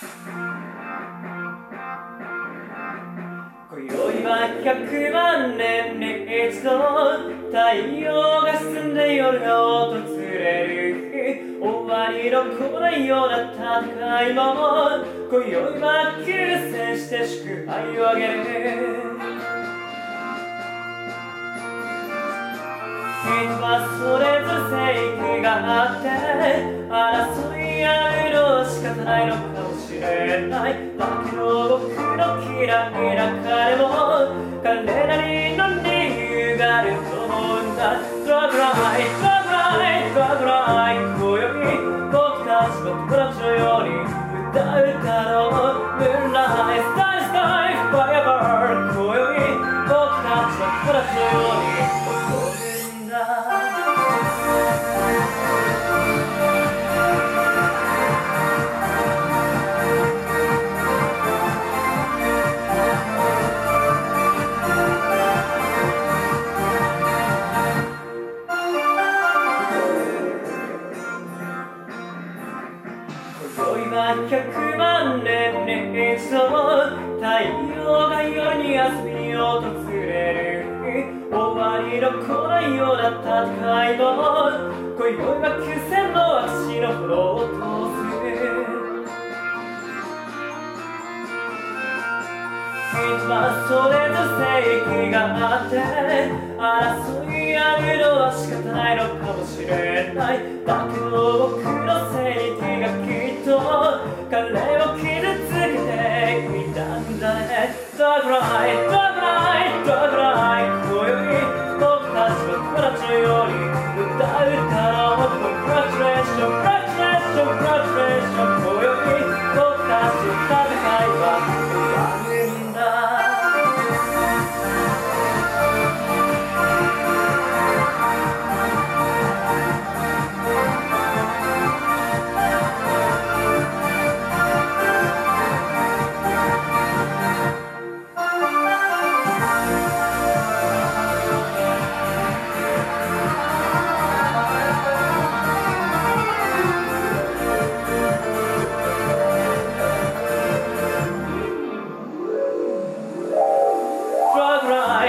今宵は100万年に一度太陽が沈んで夜が訪れる終わりの来ないような戦いも今宵は休戦して祝杯をあげる人はそれぞれ正義があって争い合うのは仕方ないのかもしれないだけど僕のキラキラ彼も彼なりの理由があると思うんだ。ドラグライドラグライドラグライ今宵は百万年に一度太陽が夜に遊びに訪れる終わりの来ないような戦いも今宵は九千の足のほどを通す人はそれぞれ正義があって争い合うのは仕方ないのかもしれないだけど僕の正義がきっと彼